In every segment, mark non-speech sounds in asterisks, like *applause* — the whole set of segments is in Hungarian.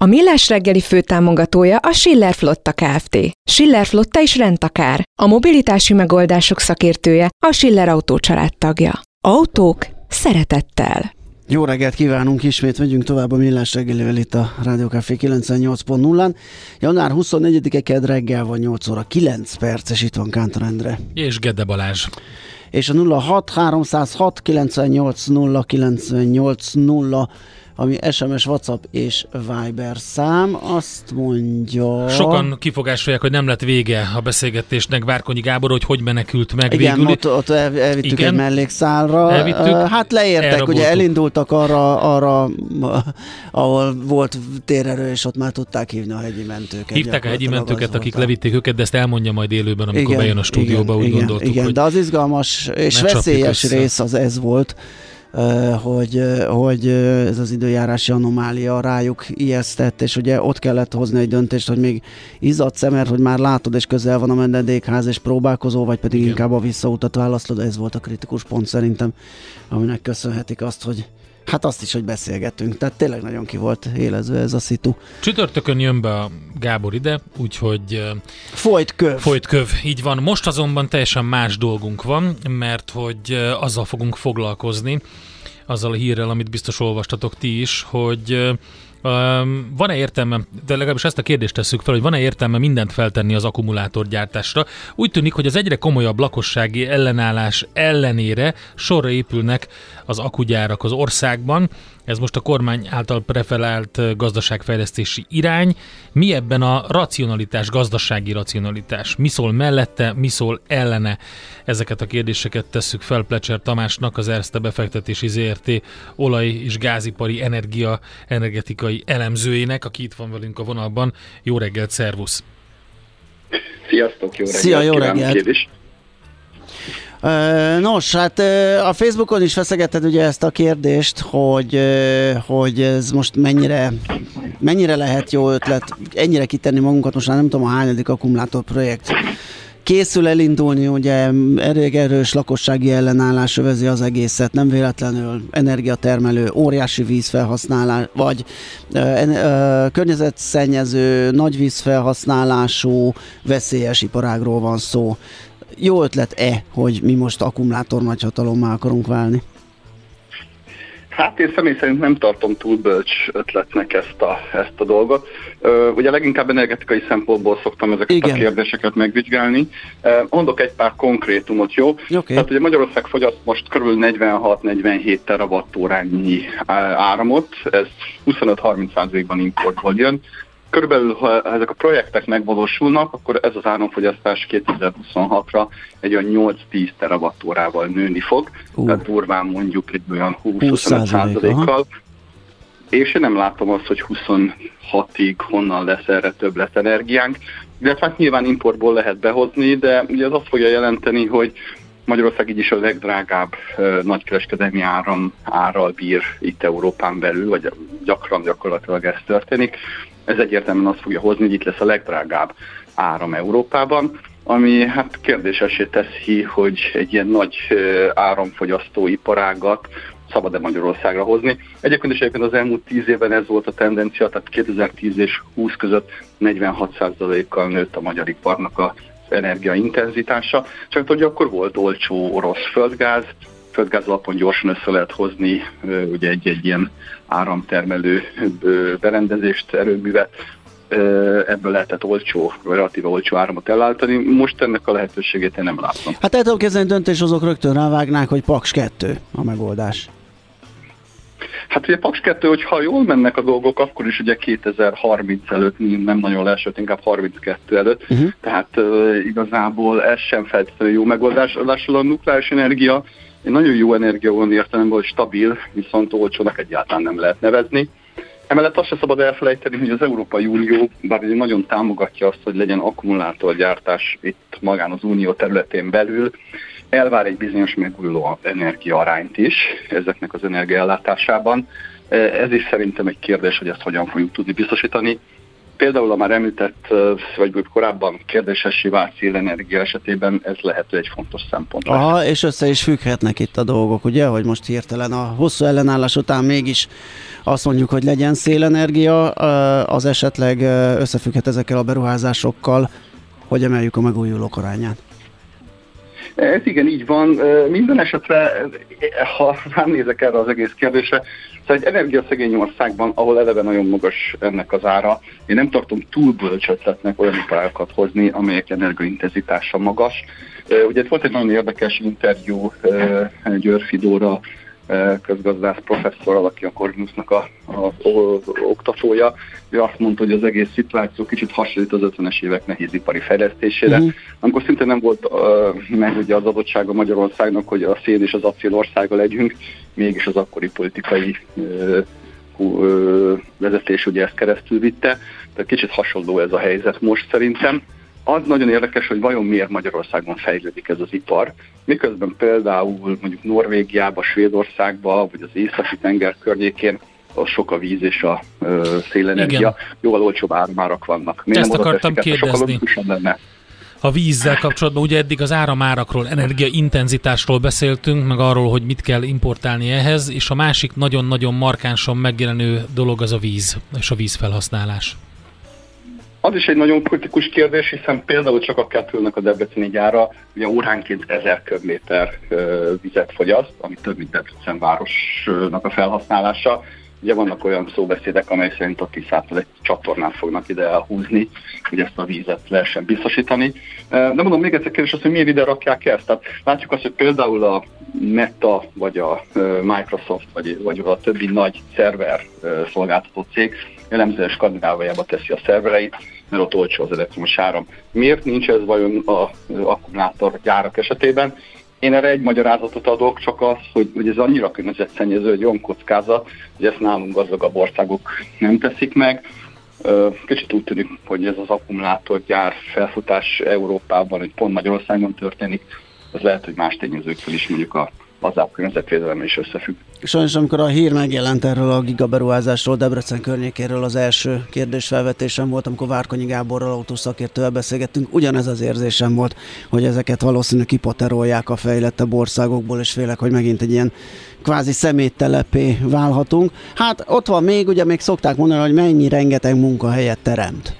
A Millás reggeli főtámogatója a Schiller Flotta Kft. Schiller Flotta is rendtakár. A mobilitási megoldások szakértője a Schiller Autó tagja. Autók szeretettel. Jó reggelt kívánunk, ismét megyünk tovább a Millás reggelivel itt a Rádió Café 98.0-án. Január 24-e kedd reggel van 8 óra 9 perces, itt van Kántor Endre. És Gede Balázs. És a 06 306 98 0 98 0 ami SMS, WhatsApp és Viber szám. Azt mondja... Sokan kifogásolják, hogy nem lett vége a beszélgetésnek Várkonyi Gábor, hogy hogy menekült meg Igen, végül. ott, ott el, elvittük Igen, egy mellékszálra. Elvittük, hát leértek, ugye elindultak arra, arra, ahol volt térerő, és ott már tudták hívni a hegyi mentőket. Hívták a hegyi mentőket, akik levitték őket, de ezt elmondja majd élőben, amikor igen, bejön a stúdióba, igen, úgy igen, gondoltuk, igen, hogy de az izgalmas és veszélyes rész az ez volt, hogy, hogy ez az időjárási anomália rájuk ijesztett, és ugye ott kellett hozni egy döntést, hogy még izzad szemer, hogy már látod, és közel van a menedékház, és próbálkozó, vagy pedig Igen. inkább a visszautat választod, ez volt a kritikus pont szerintem, aminek köszönhetik azt, hogy Hát azt is, hogy beszélgetünk. Tehát tényleg nagyon ki volt élezve ez a szitu. Csütörtökön jön be a Gábor ide, úgyhogy... Folyt köv. Folyt köv, így van. Most azonban teljesen más dolgunk van, mert hogy azzal fogunk foglalkozni, azzal a hírrel, amit biztos olvastatok ti is, hogy Um, van-e értelme, de legalábbis ezt a kérdést tesszük fel, hogy van-e értelme mindent feltenni az akkumulátorgyártásra? Úgy tűnik, hogy az egyre komolyabb lakossági ellenállás ellenére sorra épülnek az akugyárak az országban. Ez most a kormány által preferált gazdaságfejlesztési irány. Mi ebben a racionalitás, gazdasági racionalitás? Mi szól mellette, mi szól ellene? Ezeket a kérdéseket tesszük fel Plecser Tamásnak, az Erste befektetési ZRT olaj- és gázipari energia, energetikai elemzőjének, aki itt van velünk a vonalban. Jó reggelt, szervusz! Sziasztok, jó reggelt! Szia, jó reggelt! Nos, hát a Facebookon is feszegetted ugye ezt a kérdést, hogy, hogy ez most mennyire, mennyire lehet jó ötlet ennyire kitenni magunkat, most már nem tudom a hányadik akkumulátor projekt. Készül elindulni, ugye elég erős lakossági ellenállás övezi az egészet, nem véletlenül energiatermelő, óriási vízfelhasználás, vagy ö, ö, környezetszennyező, nagy vízfelhasználású, veszélyes iparágról van szó jó ötlet-e, hogy mi most akkumulátor nagyhatalommá akarunk válni? Hát én személy szerint nem tartom túl bölcs ötletnek ezt a, ezt a dolgot. Ugye leginkább energetikai szempontból szoktam ezeket Igen. a kérdéseket megvizsgálni. Mondok egy pár konkrétumot, jó? Okay. Tehát ugye Magyarország fogyaszt most kb. 46-47 terawattórányi áramot, ez 25-30%-ban importból jön. Körülbelül, ha ezek a projektek megvalósulnak, akkor ez az áramfogyasztás 2026-ra egy olyan 8-10 terawattórával nőni fog, uh. tehát durván mondjuk egy olyan 20-25 kal és én nem látom azt, hogy 26-ig honnan lesz erre többlet energiánk, illetve hát nyilván importból lehet behozni, de ugye ez azt fogja jelenteni, hogy Magyarország így is a legdrágább uh, nagykereskedelmi áram árral bír itt Európán belül, vagy gyakran gyakorlatilag ez történik ez egyértelműen azt fogja hozni, hogy itt lesz a legdrágább áram Európában, ami hát kérdésesé teszi, hogy egy ilyen nagy áramfogyasztó iparágat szabad-e Magyarországra hozni. Egyébként is egyébként az elmúlt 10 évben ez volt a tendencia, tehát 2010 és 20 között 46%-kal nőtt a magyar iparnak az energiaintenzitása, csak hogy akkor volt olcsó orosz földgáz, földgáz alapon gyorsan össze lehet hozni ugye egy-egy ilyen áramtermelő berendezést, erőművet, ebből lehetett olcsó, relatíve olcsó áramot elállítani. Most ennek a lehetőségét én nem látom. Hát el tudom kezdeni döntéshozók rögtön rávágnák, hogy Paks 2 a megoldás. Hát ugye Paks 2, hogyha jól mennek a dolgok, akkor is ugye 2030 előtt, nem nagyon sőt inkább 32 előtt, uh-huh. tehát uh, igazából ez sem feltétlenül jó megoldás. Lassul a nukleáris energia egy nagyon jó energia van értelemben, hogy stabil, viszont olcsónak egyáltalán nem lehet nevezni. Emellett azt se szabad elfelejteni, hogy az Európai Unió, bár nagyon támogatja azt, hogy legyen akkumulátorgyártás itt magán az Unió területén belül, elvár egy bizonyos megújuló energia arányt is ezeknek az energiaellátásában. Ez is szerintem egy kérdés, hogy ezt hogyan fogjuk tudni biztosítani. Például a már említett, vagy korábban kérdésessé vált szélenergia esetében ez lehet egy fontos szempont. Aha, és össze is függhetnek itt a dolgok, ugye, hogy most hirtelen a hosszú ellenállás után mégis azt mondjuk, hogy legyen szélenergia, az esetleg összefügghet ezekkel a beruházásokkal, hogy emeljük a megújulók arányát. Ez igen, így van. Minden esetre, ha ránézek erre az egész kérdésre, szóval egy energiaszegény országban, ahol eleve nagyon magas ennek az ára, én nem tartom túl bölcsötletnek olyan iparákat hozni, amelyek energiaintenzitása magas. Ugye itt volt egy nagyon érdekes interjú Györfidóra közgazdász professzorral, aki a Corvinusnak a, a, a, oktatója, ő azt mondta, hogy az egész szituáció kicsit hasonlít az 50-es évek nehézipari fejlesztésére, uh-huh. amikor szinte nem volt uh, meg ugye az adottsága Magyarországnak, hogy a szén és az acél országa legyünk, mégis az akkori politikai uh, uh, vezetés ugye ezt keresztül vitte, tehát kicsit hasonló ez a helyzet most szerintem az nagyon érdekes, hogy vajon miért Magyarországon fejlődik ez az ipar, miközben például mondjuk Norvégiába, Svédországba, vagy az északi tenger környékén az sok a víz és a ö, szélenergia, Igen. jóval olcsóbb áramárak vannak. Miért Ezt akartam kérdezni. Lenne. A vízzel kapcsolatban ugye eddig az áramárakról, energiaintenzitásról beszéltünk, meg arról, hogy mit kell importálni ehhez, és a másik nagyon-nagyon markánsan megjelenő dolog az a víz és a vízfelhasználás. Az is egy nagyon kritikus kérdés, hiszen például csak a kettőnek a Debreceni gyára ugye óránként 1000 köbméter vizet fogyaszt, ami több mint Debrecen városnak a felhasználása. Ugye vannak olyan szóbeszédek, amely szerint a Tiszától egy csatornát fognak ide elhúzni, hogy ezt a vízet lehessen biztosítani. De mondom, még egyszer kérdés az, hogy miért ide rakják ezt. Tehát látjuk azt, hogy például a Meta, vagy a Microsoft, vagy, vagy a többi nagy szerver szolgáltató cég jellemzően Skandináviába teszi a szervereit, mert ott olcsó az elektromos áram. Miért nincs ez vajon az akkumulátor gyárak esetében? Én erre egy magyarázatot adok, csak az, hogy, hogy ez annyira környezetszennyező, hogy olyan kockázat, hogy ezt nálunk gazdagabb országok nem teszik meg. Kicsit úgy tűnik, hogy ez az akkumulátorgyár felfutás Európában, hogy pont Magyarországon történik, az lehet, hogy más tényezőkkel is mondjuk a lazább környezetvédelem is összefügg. Sajnos, amikor a hír megjelent erről a gigaberuházásról, Debrecen környékéről az első kérdésfelvetésem volt, amikor Várkonyi Gáborral autószakértővel beszélgettünk, ugyanez az érzésem volt, hogy ezeket valószínűleg kipoterolják a fejlettebb országokból, és félek, hogy megint egy ilyen kvázi szeméttelepé válhatunk. Hát ott van még, ugye még szokták mondani, hogy mennyi rengeteg munkahelyet teremt.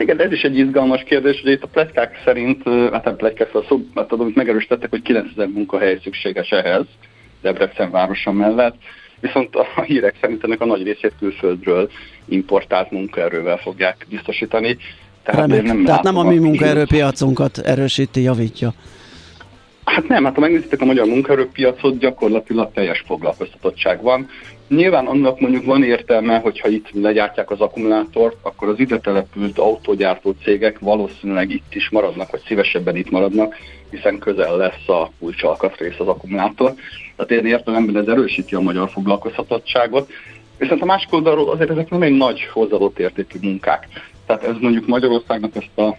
Hát igen, ez is egy izgalmas kérdés, hogy itt a pletykák szerint, hát nem pletykák, szóval szó, hát amit megerősítettek, hogy 9000 munkahely szükséges ehhez, Debrecen városa mellett, viszont a hírek szerint ennek a nagy részét külföldről importált munkaerővel fogják biztosítani. Tehát, nem, Tehát nem a mi munkaerőpiacunkat erősíti, javítja. Hát nem, hát ha megnézitek a magyar munkaerőpiacot, gyakorlatilag teljes foglalkoztatottság van. Nyilván annak mondjuk van értelme, hogyha itt legyártják az akkumulátort, akkor az ide települt autógyártó cégek valószínűleg itt is maradnak, vagy szívesebben itt maradnak, hiszen közel lesz a kulcsalkatrész az akkumulátor. Tehát én értelemben ez erősíti a magyar foglalkoztatottságot. Viszont a másik oldalról azért ezek nem egy nagy hozzáadott értékű munkák. Tehát ez mondjuk Magyarországnak ezt a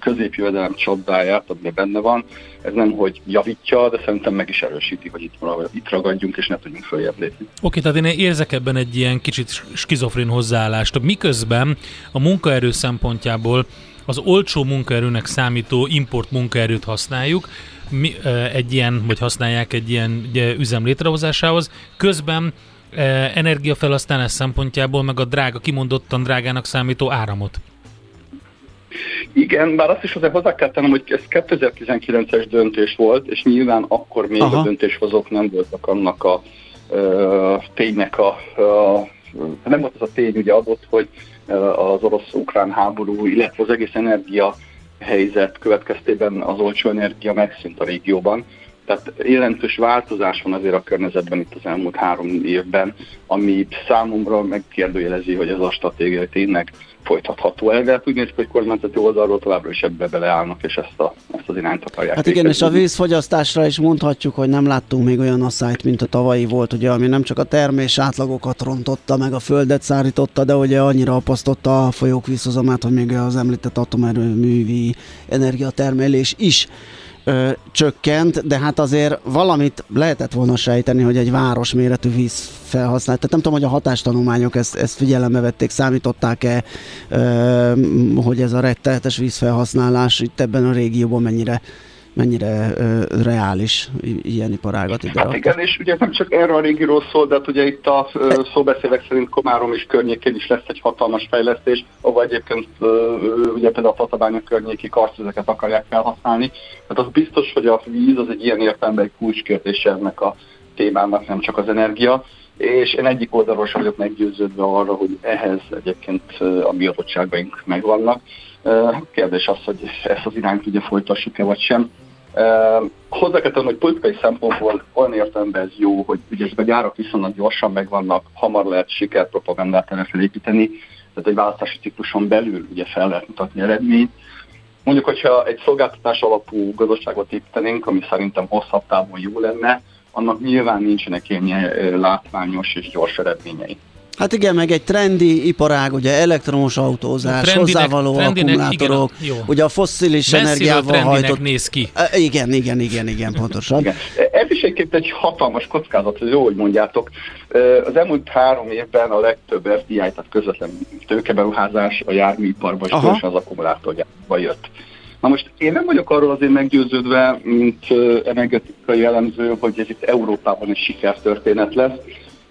középjövedelem csapdáját, ami benne van, ez nem hogy javítja, de szerintem meg is erősíti, hogy itt, itt ragadjunk, és ne tudjunk följebb lépni. Oké, tehát én érzek ebben egy ilyen kicsit skizofrén hozzáállást. Miközben a munkaerő szempontjából az olcsó munkaerőnek számító import munkaerőt használjuk, mi, egy ilyen, vagy használják egy ilyen ugye, üzem létrehozásához, közben energiafelhasználás szempontjából meg a drága, kimondottan drágának számító áramot. Igen, bár azt is azért hozzá kell tennem, hogy ez 2019-es döntés volt, és nyilván akkor még Aha. a döntéshozók nem voltak annak a ö, ténynek a, a nem volt az a tény ugye adott, hogy az orosz-ukrán háború, illetve az egész energia helyzet következtében az olcsó energia megszűnt a régióban. Tehát jelentős változás van azért a környezetben itt az elmúlt három évben, ami számomra megkérdőjelezi, hogy ez a stratégia tényleg folytatható el, de hát úgy néz ki, hogy kormányzati oldalról továbbra is ebbe beleállnak, és ezt, a, ezt az irányt akarják. Hát igen, és a vízfogyasztásra is mondhatjuk, hogy nem láttunk még olyan asszályt, mint a tavalyi volt, ugye, ami nem csak a termés átlagokat rontotta, meg a földet szárította, de ugye annyira apasztotta a folyók vízhozamát, hogy még az említett atomerőművi energiatermelés is ö, csökkent, de hát azért valamit lehetett volna sejteni, hogy egy városméretű víz felhasználat. Tehát nem tudom, hogy a hatástanulmányok ezt, ezt figyelembe vették, számították-e, ö, hogy ez a rettenetes vízfelhasználás itt ebben a régióban mennyire mennyire ö, reális ilyen iparágat ide Hát igen, és ugye nem csak erről a régióról szól, de hát ugye itt a ö, szóbeszélek szerint Komárom és környékén is lesz egy hatalmas fejlesztés, ahol egyébként ö, ugye például a Tatabánya környéki karcvizeket akarják felhasználni. Hát az biztos, hogy a víz az egy ilyen értelemben egy kulcskérdése ennek a témának, nem csak az energia. És én egyik oldalról sem vagyok meggyőződve arra, hogy ehhez egyébként a bizottságaink megvannak. Kérdés az, hogy ezt az irányt ugye folytassuk-e vagy sem. Hozzá kell tenni, hogy politikai szempontból olyan értelemben ez jó, hogy ugye ezek a gyárak viszonylag gyorsan megvannak, hamar lehet sikerpropagandát erre felépíteni, tehát egy választási cikluson belül ugye fel lehet mutatni eredményt. Mondjuk, hogyha egy szolgáltatás alapú gazdaságot építenénk, ami szerintem hosszabb távon jó lenne, annak nyilván nincsenek ilyen látványos és gyors eredményei. Hát igen, meg egy trendi iparág, ugye elektromos autózás, trendinek, hozzávaló trendinek, akkumulátorok, igen, ugye a fosszilis energiával hajtott... néz ki. Igen, igen, igen, igen, pontosan. Igen. Ez is egyébként egy hatalmas kockázat, hogy jó, hogy mondjátok. Az elmúlt három évben a legtöbb FDI, tehát közvetlen tőkeberuházás a járműiparban és az akkumulátorgyárba jött. Na most én nem vagyok arról azért meggyőződve, mint energetikai elemző, hogy ez itt Európában egy sikertörténet lesz,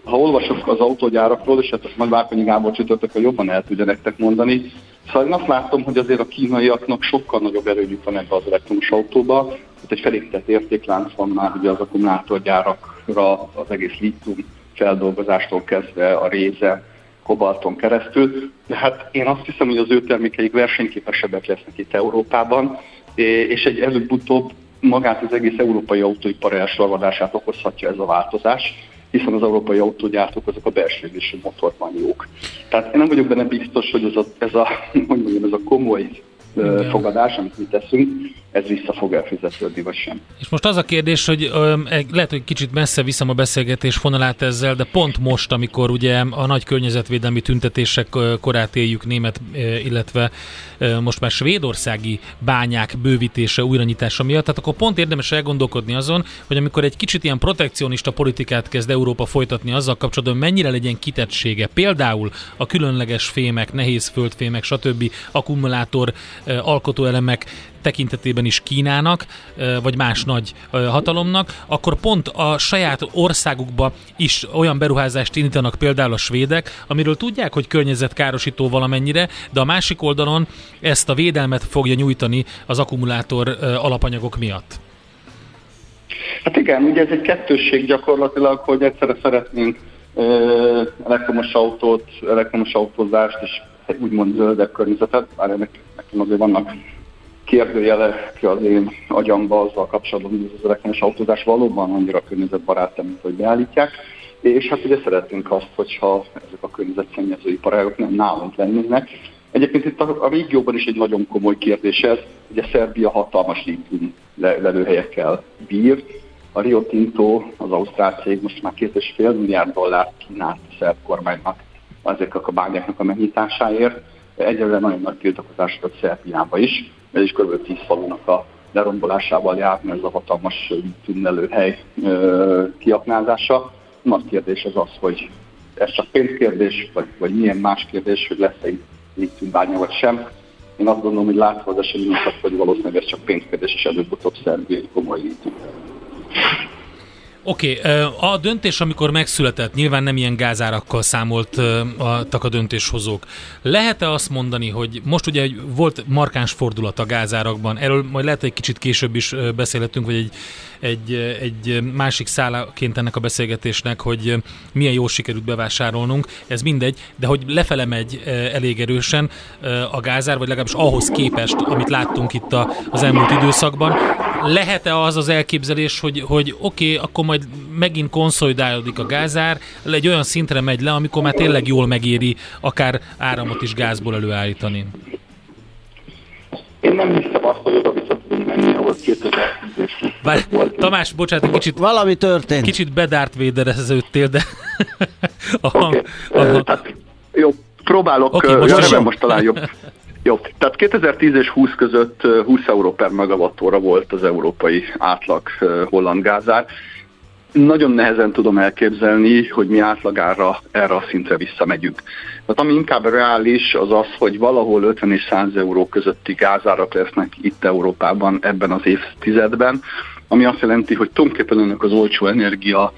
ha olvasok az autógyárakról, és hát majd Várkonyi Gábor csütörtök, jobban el tudja nektek mondani, szóval én azt látom, hogy azért a kínaiaknak sokkal nagyobb erőjük van ebbe az elektromos autóba, tehát egy felépített értéklánc van már ugye az akkumulátorgyárakra, az egész litium feldolgozástól kezdve a réze, kobalton keresztül, de hát én azt hiszem, hogy az ő termékeik versenyképesebbek lesznek itt Európában, és egy előbb-utóbb magát az egész európai autóipar elslagadását okozhatja ez a változás hiszen az európai autógyártók azok a belső égésű motorban jók. Tehát én nem vagyok benne biztos, hogy ez a, ez a, *laughs* hogy mondjam, ez a komoly. Fogadás, amit mi teszünk, ez vissza fog elfizetődni, vagy sem. És most az a kérdés, hogy ö, lehet, hogy kicsit messze viszem a beszélgetés fonalát ezzel, de pont most, amikor ugye a nagy környezetvédelmi tüntetések korát éljük német, illetve most már svédországi bányák bővítése, újranyitása miatt, tehát akkor pont érdemes elgondolkodni azon, hogy amikor egy kicsit ilyen protekcionista politikát kezd Európa folytatni azzal kapcsolatban, mennyire legyen kitettsége, például a különleges fémek, nehéz földfémek, stb. akkumulátor alkotóelemek tekintetében is Kínának, vagy más nagy hatalomnak, akkor pont a saját országukba is olyan beruházást indítanak például a svédek, amiről tudják, hogy környezetkárosító valamennyire, de a másik oldalon ezt a védelmet fogja nyújtani az akkumulátor alapanyagok miatt. Hát igen, ugye ez egy kettősség gyakorlatilag, hogy egyszerre szeretnénk elektromos autót, elektromos autózást és úgymond zöldebb környezetet, bár ennek nekem azért vannak kérdőjelek az én agyamba azzal kapcsolatban, hogy az elektromos autózás valóban annyira környezetbarát, mint hogy beállítják. És hát ugye szeretnénk azt, hogyha ezek a környezetszennyező iparágok nem nálunk lennének. Egyébként itt a, a régióban is egy nagyon komoly kérdés ez, ugye Szerbia hatalmas lítium le, lelőhelyekkel bír. A Rio Tinto, az ausztrál cég most már két és fél milliárd dollárt kínált a szerb kormánynak ezeknek a bányáknak a megnyitásáért. Egyelőre nagyon nagy tiltakozásokat Szerbiába is ez is kb. 10 falunak a lerombolásával járna ez a hatalmas tünnelőhely kiaknázása. Nagy kérdés az az, hogy ez csak pénzkérdés, vagy, vagy milyen más kérdés, hogy lesz-e itt lítűnbánya vagy sem. Én azt gondolom, hogy látva az eseményeket, hogy valószínűleg ez csak pénzkérdés, és előbb-utóbb szerbi komoly lítűn. Oké, okay, a döntés, amikor megszületett, nyilván nem ilyen gázárakkal számoltak a döntéshozók. Lehet-e azt mondani, hogy most ugye volt markáns fordulat a gázárakban, erről majd lehet, hogy egy kicsit később is beszélhetünk, vagy egy, egy, egy másik szálaként ennek a beszélgetésnek, hogy milyen jól sikerült bevásárolnunk, ez mindegy, de hogy lefele megy elég erősen a gázár, vagy legalábbis ahhoz képest, amit láttunk itt az elmúlt időszakban. Lehet-e az az elképzelés, hogy, hogy oké, okay, akkor majd megint konszolidálódik a gázár, egy olyan szintre megy le, amikor már tényleg jól megéri akár áramot is gázból előállítani? Én nem hiszem azt, hogy oda vissza tudunk menni, ahol 2010 Tamás, bocsánat, kicsit... Valami történt. Kicsit bedárt védereződtél, de... *laughs* aha, okay. aha. Hát, jó, próbálok, okay, most, ja, most talán jobb. *laughs* Jó, tehát 2010 és 20 között 20 euró per megawattóra volt az európai átlag holland gázár. Nagyon nehezen tudom elképzelni, hogy mi átlagára erre a szintre visszamegyünk. Tehát ami inkább reális, az az, hogy valahol 50 és 100 euró közötti gázárak lesznek itt Európában ebben az évtizedben, ami azt jelenti, hogy tulajdonképpen önök az olcsó energia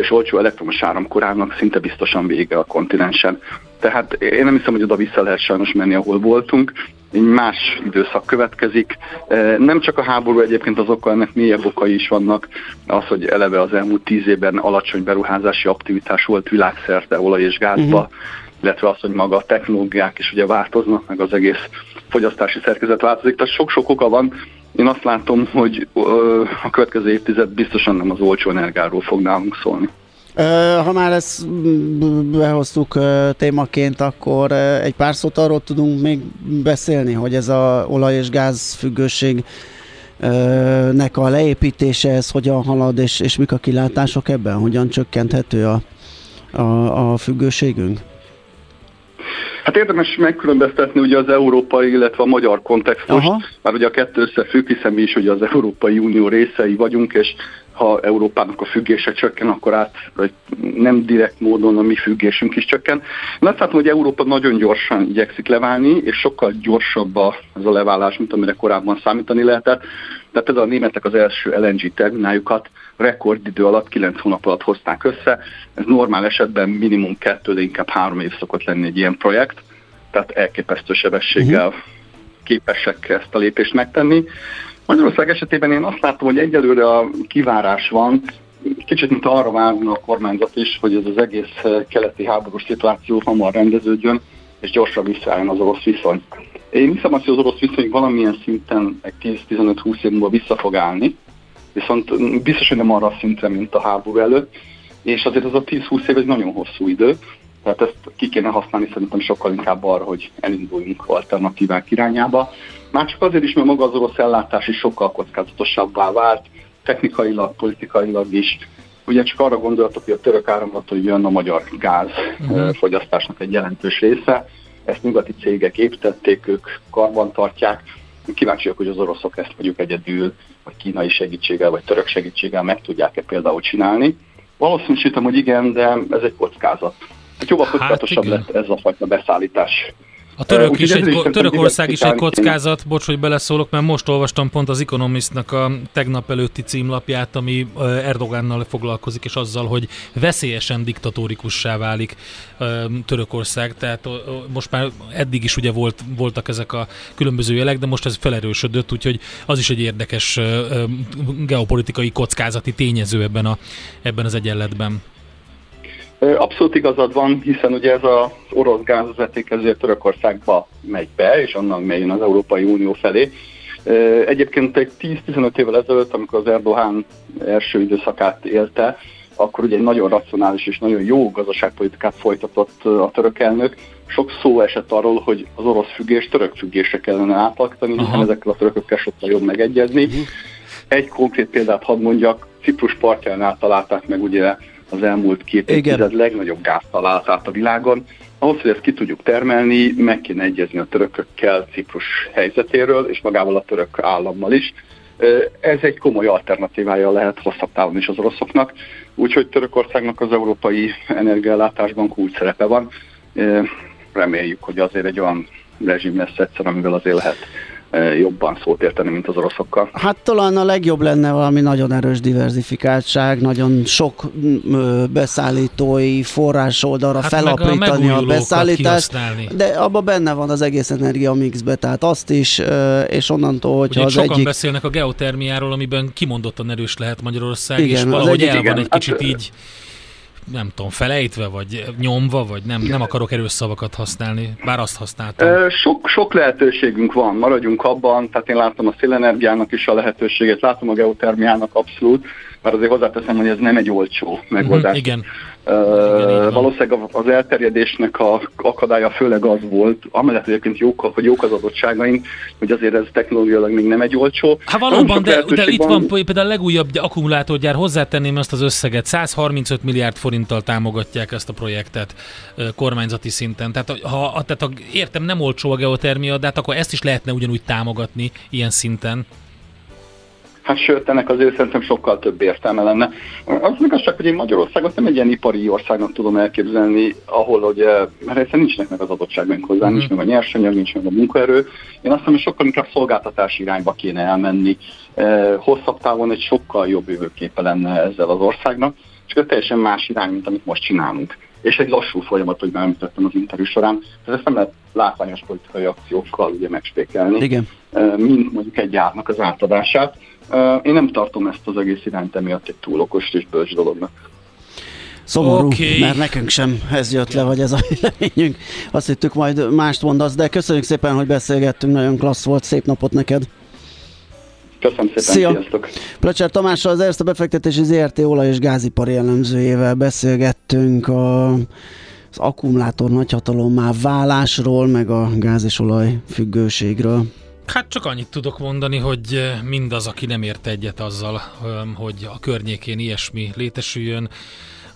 és olcsó elektromos áramkorának szinte biztosan vége a kontinensen. Tehát én nem hiszem, hogy oda vissza lehet sajnos menni, ahol voltunk. Egy más időszak következik. Nem csak a háború egyébként az oka, ennek mélyebb okai is vannak. Az, hogy eleve az elmúlt tíz évben alacsony beruházási aktivitás volt világszerte olaj és gázba, uh-huh. illetve az, hogy maga a technológiák is ugye változnak, meg az egész fogyasztási szerkezet változik. Tehát sok-sok oka van. Én azt látom, hogy a következő évtized biztosan nem az olcsó energiáról fog nálunk szólni. Ha már ezt behoztuk témaként, akkor egy pár szót arról tudunk még beszélni, hogy ez a olaj- és gáz függőség a leépítése, ez hogyan halad, és, és mik a kilátások ebben? Hogyan csökkenthető a, a, a függőségünk? Hát érdemes megkülönböztetni ugye az európai, illetve a magyar kontextust, mert ugye a kettő összefügg, hiszen mi is ugye az Európai Unió részei vagyunk, és ha Európának a függése csökken, akkor át, vagy nem direkt módon a mi függésünk is csökken. Én azt látom, hogy Európa nagyon gyorsan igyekszik leválni, és sokkal gyorsabb ez a leválás, mint amire korábban számítani lehetett. Tehát ez a németek az első LNG termináljukat rekordidő alatt, 9 hónap alatt hozták össze. Ez normál esetben minimum kettő, de inkább három év szokott lenni egy ilyen projekt. Tehát elképesztő sebességgel uh-huh. képesek ezt a lépést megtenni. Magyarország esetében én azt látom, hogy egyelőre a kivárás van, kicsit mint arra várna a kormányzat is, hogy ez az egész keleti háborús szituáció hamar rendeződjön, és gyorsan visszaálljon az orosz viszony. Én hiszem azt, hogy az orosz viszony valamilyen szinten egy 10-15-20 év múlva vissza fog állni, viszont biztos, hogy nem arra a szintre, mint a háború előtt, és azért az a 10-20 év egy nagyon hosszú idő, tehát ezt ki kéne használni szerintem sokkal inkább arra, hogy elinduljunk alternatívák irányába. Már csak azért is, mert maga az orosz ellátás is sokkal kockázatosabbá vált, technikailag, politikailag is. Ugye csak arra gondolatok, hogy a török áramlattól jön a magyar gáz uh-huh. fogyasztásnak egy jelentős része. Ezt nyugati cégek építették, ők karban tartják. Kíváncsiak, hogy az oroszok ezt mondjuk egyedül, vagy kínai segítséggel, vagy török segítséggel meg tudják-e például csinálni. Valószínűsítem, hogy igen, de ez egy kockázat. Jóval hát kockázatosabb hát lett ez a fajta beszállítás a török is egy, is Törökország is egy kockázat, bocs, hogy beleszólok, mert most olvastam pont az Economistnak a tegnap előtti címlapját, ami Erdogánnal foglalkozik, és azzal, hogy veszélyesen diktatórikussá válik Törökország. Tehát most már eddig is ugye volt, voltak ezek a különböző jelek, de most ez felerősödött, úgyhogy az is egy érdekes geopolitikai kockázati tényező ebben, a, ebben az egyenletben. Abszolút igazad van, hiszen ugye ez az orosz gázvezeték ezért Törökországba megy be, és onnan megy az Európai Unió felé. Egyébként egy 10-15 évvel ezelőtt, amikor az Erdogan első időszakát élte, akkor ugye egy nagyon racionális és nagyon jó gazdaságpolitikát folytatott a török elnök. Sok szó esett arról, hogy az orosz függés török függésre kellene átalakítani, hiszen ezekkel a törökökkel sokkal jobb megegyezni. Uh-huh. Egy konkrét példát hadd mondjak, Ciprus partjánál találták meg ugye az elmúlt két évtized legnagyobb gáztalálatát a világon. Ahhoz, hogy ezt ki tudjuk termelni, meg kéne egyezni a törökökkel Ciprus helyzetéről, és magával a török állammal is. Ez egy komoly alternatívája lehet hosszabb távon is az oroszoknak, úgyhogy Törökországnak az európai energiállátásban kulcs szerepe van. Reméljük, hogy azért egy olyan rezsim lesz egyszer, amivel azért lehet jobban szót érteni, mint az oroszokkal. Hát talán a legjobb lenne valami nagyon erős diversifikáltság, nagyon sok beszállítói forrás oldalra hát felaprítani a, a beszállítást, de abban benne van az egész energia mixbe, tehát azt is, és onnantól, hogyha Ugye az sokan egyik... beszélnek a geotermiáról, amiben kimondottan erős lehet Magyarország, igen, és valahogy el van egy kicsit hát, így nem tudom, felejtve, vagy nyomva, vagy nem, nem akarok erős szavakat használni, bár azt használtam. Sok, sok lehetőségünk van, maradjunk abban, tehát én látom a szélenergiának is a lehetőséget, látom a geotermiának abszolút, mert azért hozzáteszem, hogy ez nem egy olcsó megoldás. Uh-huh, igen. Uh, valószínűleg az elterjedésnek a akadálya főleg az volt, amellett egyébként jók, hogy jók az adottságaink, hogy azért ez technológiailag még nem egy olcsó. Hát valóban, de, de itt van például a legújabb akkumulátorgyár, hozzátenném azt az összeget, 135 milliárd forinttal támogatják ezt a projektet kormányzati szinten. Tehát, ha, tehát ha, értem, nem olcsó a geotermia, de hát akkor ezt is lehetne ugyanúgy támogatni ilyen szinten. Hát sőt, ennek azért szerintem sokkal több értelme lenne. Az igazság, hogy én Magyarországot nem egy ilyen ipari országnak tudom elképzelni, ahol ugye, mert egyszerűen nincsenek meg az adottságaink hozzá, mm. nincs meg a nyersanyag, nincs meg a munkaerő. Én azt hiszem, hogy sokkal inkább szolgáltatás irányba kéne elmenni. Eh, hosszabb távon egy sokkal jobb jövőképe lenne ezzel az országnak, csak teljesen más irány, mint amit most csinálunk és egy lassú folyamat, hogy már említettem az interjú során. Tehát ezt nem lehet látványos politikai akciókkal ugye megspékelni, Igen. mint mondjuk egy gyárnak az átadását. Én nem tartom ezt az egész irányt emiatt egy túl okos és bölcs dolognak. Szomorú, okay. mert nekünk sem ez jött le, vagy ez a véleményünk. Azt hittük majd mást mondasz, de köszönjük szépen, hogy beszélgettünk, nagyon klassz volt, szép napot neked! Köszönöm szépen, Szia. sziasztok! Plecser Tamással az Erste befektetési ZRT olaj- és gázipari jellemzőjével beszélgettünk a az akkumulátor nagyhatalommá válásról, meg a gáz és olaj függőségről. Hát csak annyit tudok mondani, hogy mindaz, aki nem ért egyet azzal, hogy a környékén ilyesmi létesüljön,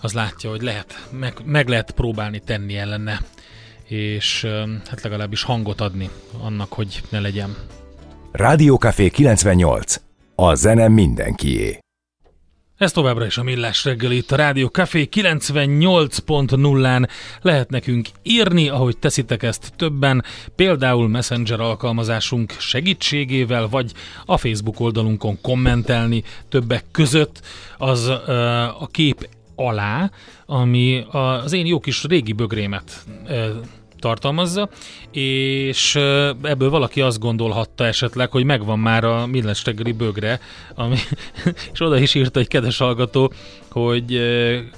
az látja, hogy lehet, meg, meg lehet próbálni tenni ellene, és hát legalábbis hangot adni annak, hogy ne legyen. Rádiókafé 98. A zene mindenkié. Ez továbbra is a Millás reggel itt a Rádió Café 98.0-án lehet nekünk írni, ahogy teszitek ezt többen, például Messenger alkalmazásunk segítségével, vagy a Facebook oldalunkon kommentelni többek között. Az a kép alá, ami az én jó kis régi bögrémet tartalmazza, és ebből valaki azt gondolhatta esetleg, hogy megvan már a Millás reggeli bögre, ami, *laughs* és oda is írta egy kedves hallgató, hogy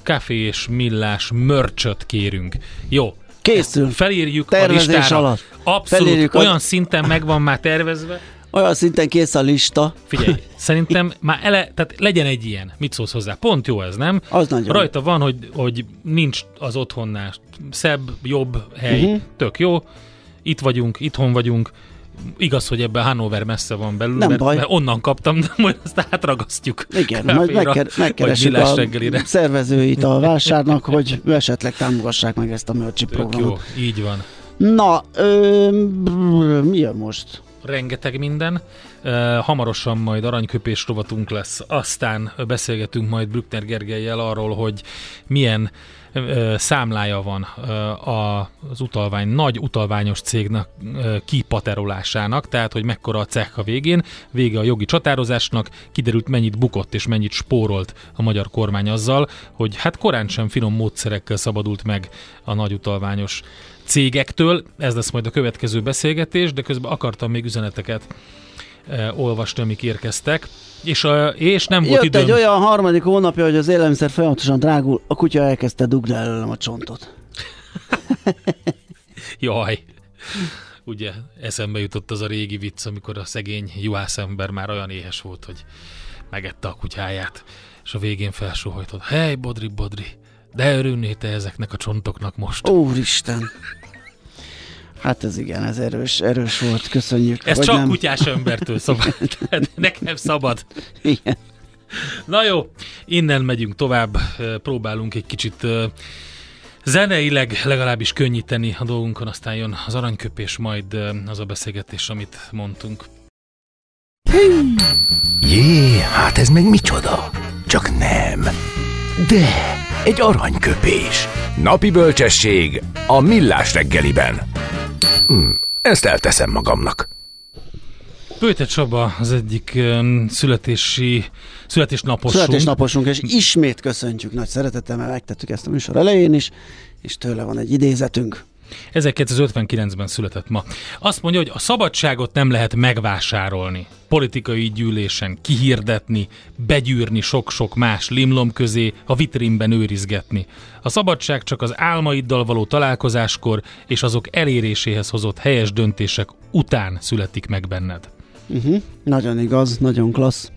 kafé és millás mörcsöt kérünk. Jó, Készül. Felírjuk Tervezés a listára. alatt. Abszolút, Felírjuk olyan a... szinten meg van már tervezve, olyan szinten kész a lista. Figyelj, *laughs* szerintem már ele, tehát legyen egy ilyen. Mit szólsz hozzá? Pont jó ez, nem? Az nagyon. Rajta van, hogy, hogy nincs az otthonnál szebb, jobb hely, uh-huh. tök jó. Itt vagyunk, itthon vagyunk. Igaz, hogy ebben Hannover messze van belül, Nem mert, baj. mert onnan kaptam, de majd azt átragasztjuk. Igen, majd megker- megkeresünk a reggelire. szervezőit a *laughs* vásárnak, hogy esetleg támogassák meg ezt a mörcsi programot. Jó, így van. Na, ö, mi jön most? Rengeteg minden. Hamarosan majd aranyköpés rovatunk lesz, aztán beszélgetünk majd Brückner Gergelyel arról, hogy milyen számlája van az utalvány, nagy utalványos cégnek kipaterolásának, tehát hogy mekkora a cech a végén, vége a jogi csatározásnak, kiderült mennyit bukott és mennyit spórolt a magyar kormány azzal, hogy hát korán sem finom módszerekkel szabadult meg a nagy utalványos cégektől. Ez lesz majd a következő beszélgetés, de közben akartam még üzeneteket olvasni, amik érkeztek. És, a, és nem volt Jött időm. egy olyan harmadik hónapja, hogy az élelmiszer folyamatosan drágul, a kutya elkezdte dugni előlem a csontot. *laughs* Jaj. Ugye eszembe jutott az a régi vicc, amikor a szegény juhász ember már olyan éhes volt, hogy megette a kutyáját, és a végén felsóhajtott. Hely, Bodri, Bodri, de örülnél te ezeknek a csontoknak most. Úristen! Hát ez igen, ez erős, erős volt, köszönjük. Ez csak nem. kutyás embertől *laughs* szabad. Nekem szabad. Igen. Na jó, innen megyünk tovább, próbálunk egy kicsit zeneileg legalábbis könnyíteni a dolgunkon, aztán jön az aranyköpés, majd az a beszélgetés, amit mondtunk. Jé, hát ez meg micsoda? Csak nem. De, egy aranyköpés. Napi bölcsesség a millás reggeliben. Hm, ezt elteszem magamnak. Pőte Csaba az egyik születési, születésnaposunk. Születésnaposunk, és ismét köszöntjük nagy szeretettel, mert megtettük ezt a műsor elején is, és tőle van egy idézetünk. 1959-ben született ma. Azt mondja, hogy a szabadságot nem lehet megvásárolni, politikai gyűlésen kihirdetni, begyűrni sok-sok más limlom közé, a vitrínben őrizgetni. A szabadság csak az álmaiddal való találkozáskor és azok eléréséhez hozott helyes döntések után születik meg benned. Uh-huh. Nagyon igaz, nagyon klassz.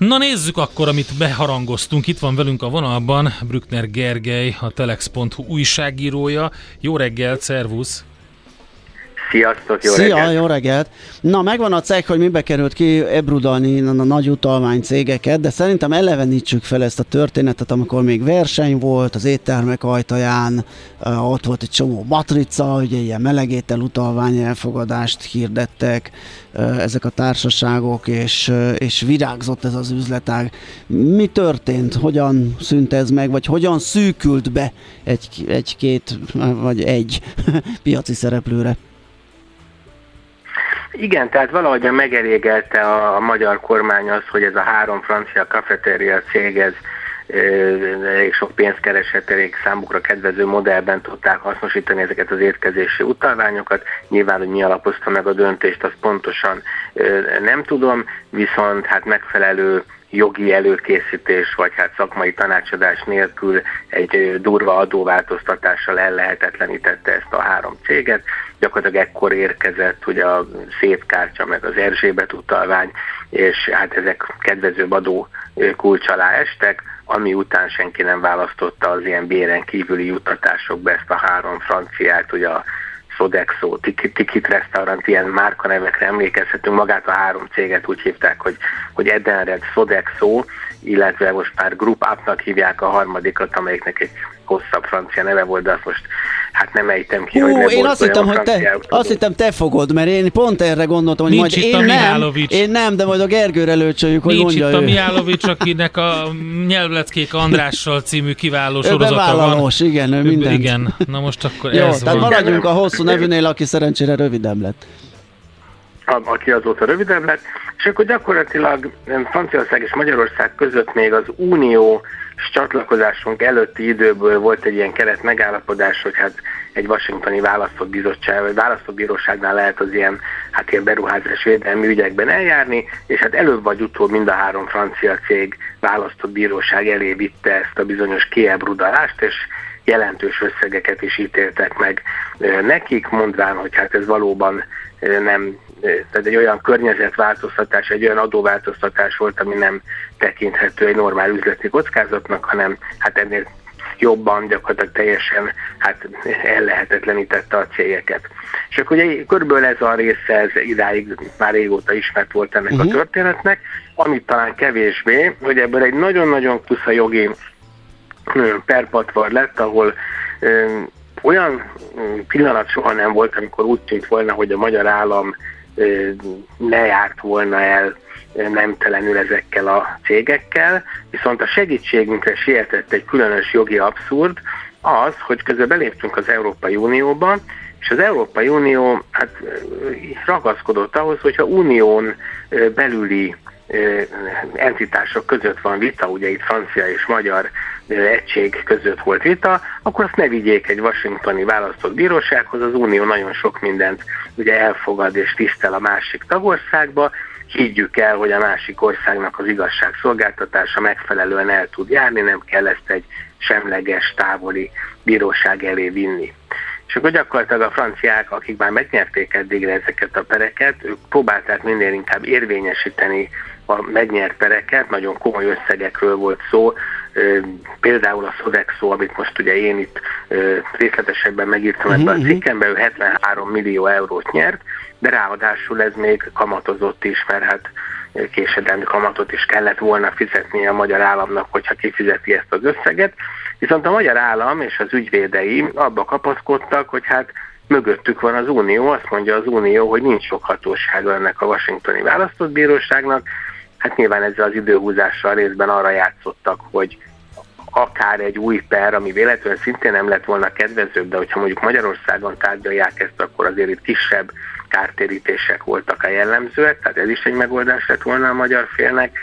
Na nézzük akkor, amit beharangoztunk. Itt van velünk a vonalban Brückner Gergely, a Telex.hu újságírója. Jó reggelt, szervusz! Sziasztok, jó Szia, reggelt! jó reggelt! Na, megvan a cég, hogy mibe került ki ebrudalni a nagy utalvány cégeket, de szerintem elevenítsük fel ezt a történetet, amikor még verseny volt az éttermek ajtaján, ott volt egy csomó matrica, ugye ilyen melegétel utalvány elfogadást hirdettek ezek a társaságok, és, és virágzott ez az üzletág. Mi történt? Hogyan szűnt ez meg, vagy hogyan szűkült be egy, egy-két, vagy egy *laughs* piaci szereplőre? Igen, tehát valahogyan megelégelte a, a magyar kormány az, hogy ez a három francia kafetéria cég, ez elég sok pénzt keresett, elég számukra kedvező modellben tudták hasznosítani ezeket az étkezési utalványokat. Nyilván, hogy mi alapozta meg a döntést, azt pontosan nem tudom, viszont hát megfelelő jogi előkészítés, vagy hát szakmai tanácsadás nélkül egy durva adóváltoztatással ellehetetlenítette ezt a három céget. Gyakorlatilag ekkor érkezett ugye a szétkártya, meg az Erzsébet utalvány, és hát ezek kedvezőbb adó kulcs alá estek, ami után senki nem választotta az ilyen béren kívüli juttatásokba ezt a három franciát, ugye a Sodexo, Tikit Restaurant, ilyen márkanevekre emlékezhetünk, magát a három céget úgy hívták, hogy, hogy Edenred, Sodexo, illetve most már Group Up-nak hívják a harmadikat, amelyiknek egy hosszabb francia neve volt, de azt most hát nem ejtem ki, Hú, hogy ne én azt hittem, hogy te, azt hittem, te fogod, mert én pont erre gondoltam, hogy Nincs majd itt én a nem, én nem, de majd a Gergőre lőcsöljük, hogy Nincs mondja itt a ő. Mihálovics, akinek a Nyelvleckék Andrással című kiváló Ő sorozata van. igen, ő mindent. Igen, na most akkor Jó, ez tehát van. maradjunk a hosszú nevűnél, aki szerencsére rövidebb lett. Aki azóta rövidebb lett, és akkor gyakorlatilag Franciaország és Magyarország között még az unió csatlakozásunk előtti időből volt egy ilyen keret megállapodás, hogy hát egy washingtoni választott bizottság, vagy választott bíróságnál lehet az ilyen, hát ilyen beruházás védelmi ügyekben eljárni, és hát előbb vagy utóbb mind a három francia cég választott bíróság elé vitte ezt a bizonyos kiebrudalást, és jelentős összegeket is ítéltek meg nekik, mondván, hogy hát ez valóban nem, tehát egy olyan környezetváltoztatás, egy olyan adóváltoztatás volt, ami nem tekinthető egy normál üzleti kockázatnak, hanem hát ennél jobban gyakorlatilag teljesen hát ellehetetlenítette a cégeket. És akkor ugye körülbelül ez a része, ez idáig már régóta ismert volt ennek uh-huh. a történetnek, amit talán kevésbé, hogy ebből egy nagyon-nagyon kusza jogi perpatvar lett, ahol ö, olyan pillanat soha nem volt, amikor úgy tűnt volna, hogy a magyar állam ne járt volna el nemtelenül ezekkel a cégekkel, viszont a segítségünkre sietett egy különös jogi abszurd, az, hogy közben beléptünk az Európai Unióba, és az Európai Unió hát ragaszkodott ahhoz, hogyha unión belüli entitások között van vita, ugye itt francia és magyar egység között volt vita, akkor azt ne vigyék egy washingtoni választott bírósághoz, az Unió nagyon sok mindent ugye elfogad és tisztel a másik tagországba, higgyük el, hogy a másik országnak az igazságszolgáltatása megfelelően el tud járni, nem kell ezt egy semleges, távoli bíróság elé vinni. És akkor gyakorlatilag a franciák, akik már megnyerték eddigre ezeket a pereket, ők próbálták minél inkább érvényesíteni a megnyert pereket, nagyon komoly összegekről volt szó, például a Sodexo, amit most ugye én itt részletesebben megírtam ebben a cikkemben, ő 73 millió eurót nyert, de ráadásul ez még kamatozott is, mert hát késedelmi kamatot is kellett volna fizetnie a magyar államnak, hogyha kifizeti ezt az összeget. Viszont a magyar állam és az ügyvédei abba kapaszkodtak, hogy hát mögöttük van az Unió, azt mondja az Unió, hogy nincs sok hatósága ennek a washingtoni választott bíróságnak. Hát nyilván ezzel az időhúzással részben arra játszottak, hogy akár egy új per, ami véletlenül szintén nem lett volna kedvezőbb, de hogyha mondjuk Magyarországon tárgyalják ezt, akkor azért itt kisebb kártérítések voltak a jellemzőek, tehát ez is egy megoldás lett volna a magyar félnek,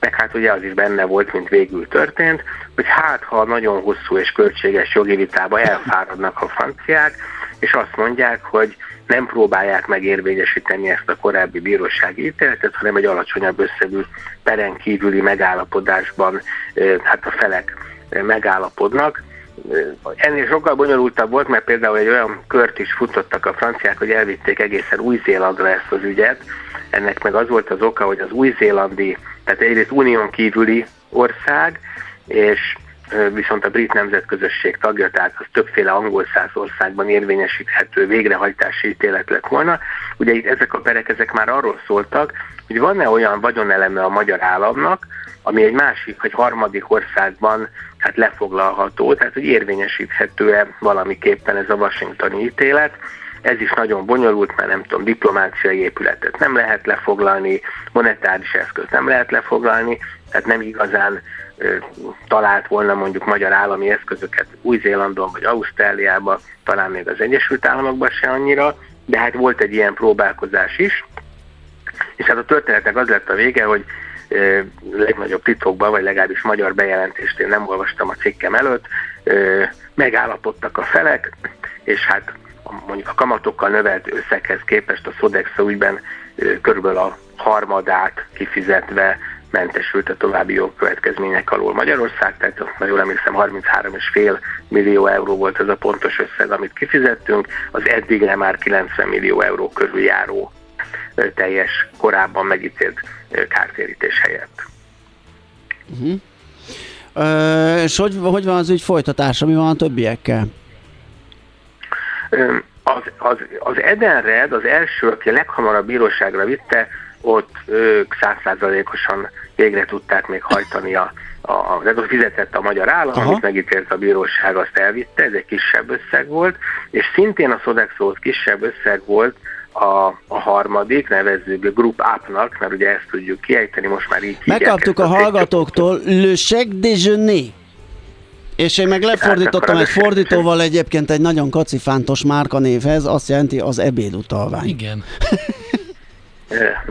meg hát ugye az is benne volt, mint végül történt, hogy hát ha nagyon hosszú és költséges jogi vitába elfáradnak a franciák, és azt mondják, hogy nem próbálják meg érvényesíteni ezt a korábbi bírósági ítéletet, hanem egy alacsonyabb összegű peren kívüli megállapodásban hát a felek megállapodnak, ennél sokkal bonyolultabb volt, mert például egy olyan kört is futottak a franciák, hogy elvitték egészen Új-Zélandra ezt az ügyet. Ennek meg az volt az oka, hogy az új-zélandi, tehát egyrészt unión kívüli ország, és viszont a brit nemzetközösség tagja, tehát az többféle angol száz országban érvényesíthető végrehajtási ítélet lett volna. Ugye itt ezek a perek ezek már arról szóltak, hogy van-e olyan vagyoneleme a magyar államnak, ami egy másik vagy harmadik országban hát lefoglalható, tehát hogy érvényesíthető-e valamiképpen ez a washingtoni ítélet. Ez is nagyon bonyolult, mert nem tudom, diplomáciai épületet nem lehet lefoglalni, monetáris eszközt nem lehet lefoglalni, tehát nem igazán talált volna mondjuk magyar állami eszközöket Új-Zélandon vagy Ausztráliában, talán még az Egyesült Államokban se annyira, de hát volt egy ilyen próbálkozás is, és hát a történetnek az lett a vége, hogy legnagyobb titokban, vagy legalábbis magyar bejelentést én nem olvastam a cikkem előtt, megállapodtak a felek, és hát mondjuk a kamatokkal növelt összeghez képest a Sodexo ügyben körülbelül a harmadát kifizetve mentesült a további jogkövetkezmények alól Magyarország, tehát ha jól emlékszem 33,5 millió euró volt ez a pontos összeg, amit kifizettünk, az eddigre már 90 millió euró körül járó teljes korábban megítélt kártérítés helyett. Uh-huh. Ö, és hogy, hogy van az ügy folytatása, mi van a többiekkel? Az, az, az Edenred, az első, aki a leghamarabb bíróságra vitte, ott ők százszázalékosan végre tudták még hajtani a, a, az fizetett a magyar állam, Aha. amit megítélt a bíróság, azt elvitte, ez egy kisebb összeg volt, és szintén a Sodexo kisebb összeg volt, a, a harmadik, nevezzük Group Up-nak, mert ugye ezt tudjuk kiejteni, most már így Megkaptuk a hallgatóktól Le Chèque Déjeuner. És én meg lefordítottam hát, egy fordítóval egyébként egy nagyon kacifántos márkanévhez, azt jelenti az ebédutalvány. Igen. *laughs*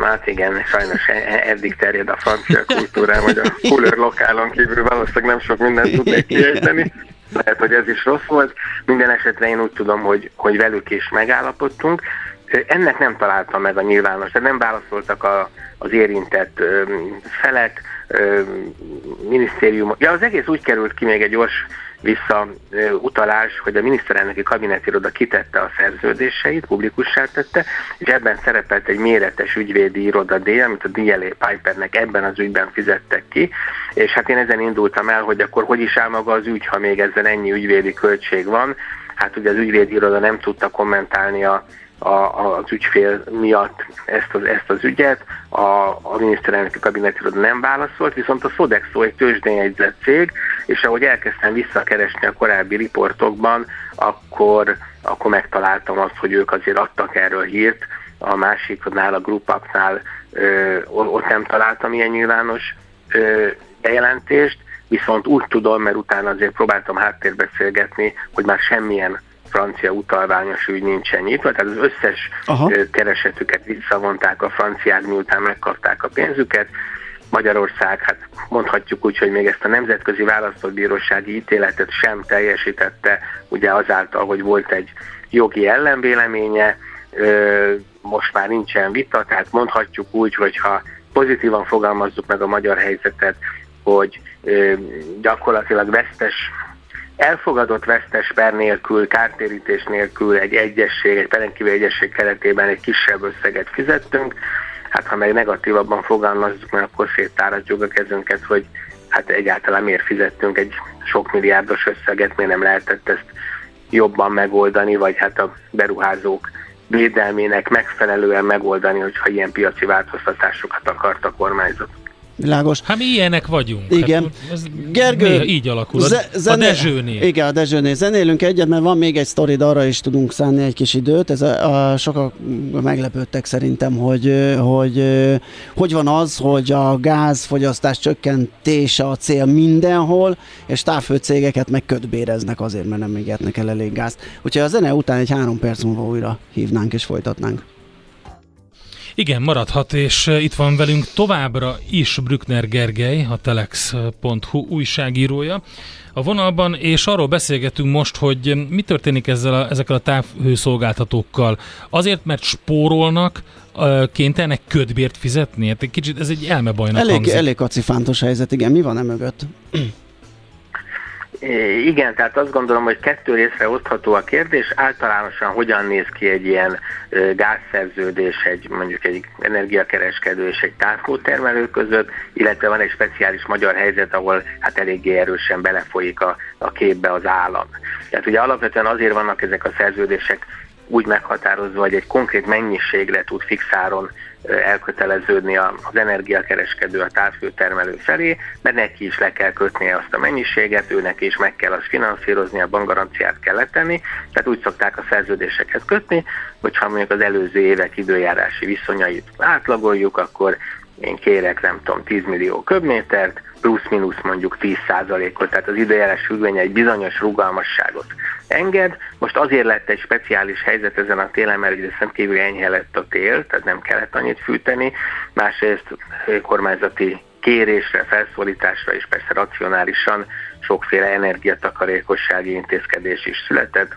Hát igen, sajnos e- e- eddig terjed a francia kultúrám, hogy a cooler lokálon kívül valószínűleg nem sok mindent tudnék kiejteni. Lehet, hogy ez is rossz volt. Minden esetre én úgy tudom, hogy, hogy velük is megállapodtunk. Ennek nem találtam meg a nyilvános, de nem válaszoltak a, az érintett ö, felek, ö, minisztérium. Ja, az egész úgy került ki még egy gyors visszautalás, hogy a miniszterelnöki kabinetiroda kitette a szerződéseit, publikussá tette, és ebben szerepelt egy méretes ügyvédi iroda díj, amit a DLA Pipernek ebben az ügyben fizettek ki, és hát én ezen indultam el, hogy akkor hogy is áll maga az ügy, ha még ezzel ennyi ügyvédi költség van. Hát ugye az ügyvédi iroda nem tudta kommentálni a a, az ügyfél miatt ezt az, ezt az ügyet, a, a miniszterelnöki kabinetiroda nem válaszolt, viszont a Sodexo egy tőzsdényegyzett cég, és ahogy elkezdtem visszakeresni a korábbi riportokban, akkor, akkor megtaláltam azt, hogy ők azért adtak erről hírt, a másiknál, a ö, ott nem találtam ilyen nyilvános ö, bejelentést, viszont úgy tudom, mert utána azért próbáltam háttérbeszélgetni, hogy már semmilyen francia utalványos ügy nincsen nyitva, tehát az összes Aha. keresetüket visszavonták a franciák, miután megkapták a pénzüket. Magyarország, hát mondhatjuk úgy, hogy még ezt a nemzetközi választóbírósági ítéletet sem teljesítette, ugye azáltal, hogy volt egy jogi ellenvéleménye, most már nincsen vita, tehát mondhatjuk úgy, hogyha pozitívan fogalmazzuk meg a magyar helyzetet, hogy gyakorlatilag vesztes elfogadott vesztes per nélkül, kártérítés nélkül egy egyesség, egy perenkívül egyesség keretében egy kisebb összeget fizettünk. Hát ha meg negatívabban fogalmazzuk, mert akkor széttáradjuk a kezünket, hogy hát egyáltalán miért fizettünk egy sok milliárdos összeget, miért nem lehetett ezt jobban megoldani, vagy hát a beruházók védelmének megfelelően megoldani, hogyha ilyen piaci változtatásokat akart a kormányzat. Világos. Hát mi ilyenek vagyunk. Igen. Hát, ez Gergő, így alakul. Ze- zené- a Dezsőnél. Igen, a Dezsőnél. Zenélünk egyet, mert van még egy sztorid, arra is tudunk szánni egy kis időt. Ez a, a, sokan meglepődtek szerintem, hogy, hogy hogy van az, hogy a gázfogyasztás csökkentése a cél mindenhol, és távfőcégeket meg ködbéreznek azért, mert nem égetnek el elég gázt. Úgyhogy a zene után egy három perc múlva újra hívnánk és folytatnánk. Igen, maradhat, és itt van velünk továbbra is Brückner Gergely, a telex.hu újságírója a vonalban, és arról beszélgetünk most, hogy mi történik ezzel a, ezekkel a távhőszolgáltatókkal. Azért, mert spórolnak, kénytelenek ködbért fizetni? Hát egy kicsit ez egy elmebajnak elég, hangzik. Elég kacifántos helyzet, igen. Mi van e mögött? Igen, tehát azt gondolom, hogy kettő részre osztható a kérdés. Általánosan hogyan néz ki egy ilyen gázszerződés, egy mondjuk egy energiakereskedő és egy távkótermelő között, illetve van egy speciális magyar helyzet, ahol hát eléggé erősen belefolyik a, a képbe az állam. Tehát ugye alapvetően azért vannak ezek a szerződések úgy meghatározva, hogy egy konkrét mennyiségre tud fixáron elköteleződni az energiakereskedő a távfőtermelő felé, mert neki is le kell kötnie azt a mennyiséget, őnek is meg kell azt finanszírozni, a bankgaranciát kell letenni, tehát úgy szokták a szerződéseket kötni, hogyha mondjuk az előző évek időjárási viszonyait átlagoljuk, akkor én kérek, nem tudom, 10 millió köbmétert, plusz-minusz mondjuk 10%-ot, tehát az időjárás függvénye egy bizonyos rugalmasságot enged. Most azért lett egy speciális helyzet ezen a télen, mert ugye szemkívül enyhe lett a tél, tehát nem kellett annyit fűteni. Másrészt kormányzati kérésre, felszólításra és persze racionálisan sokféle energiatakarékossági intézkedés is született.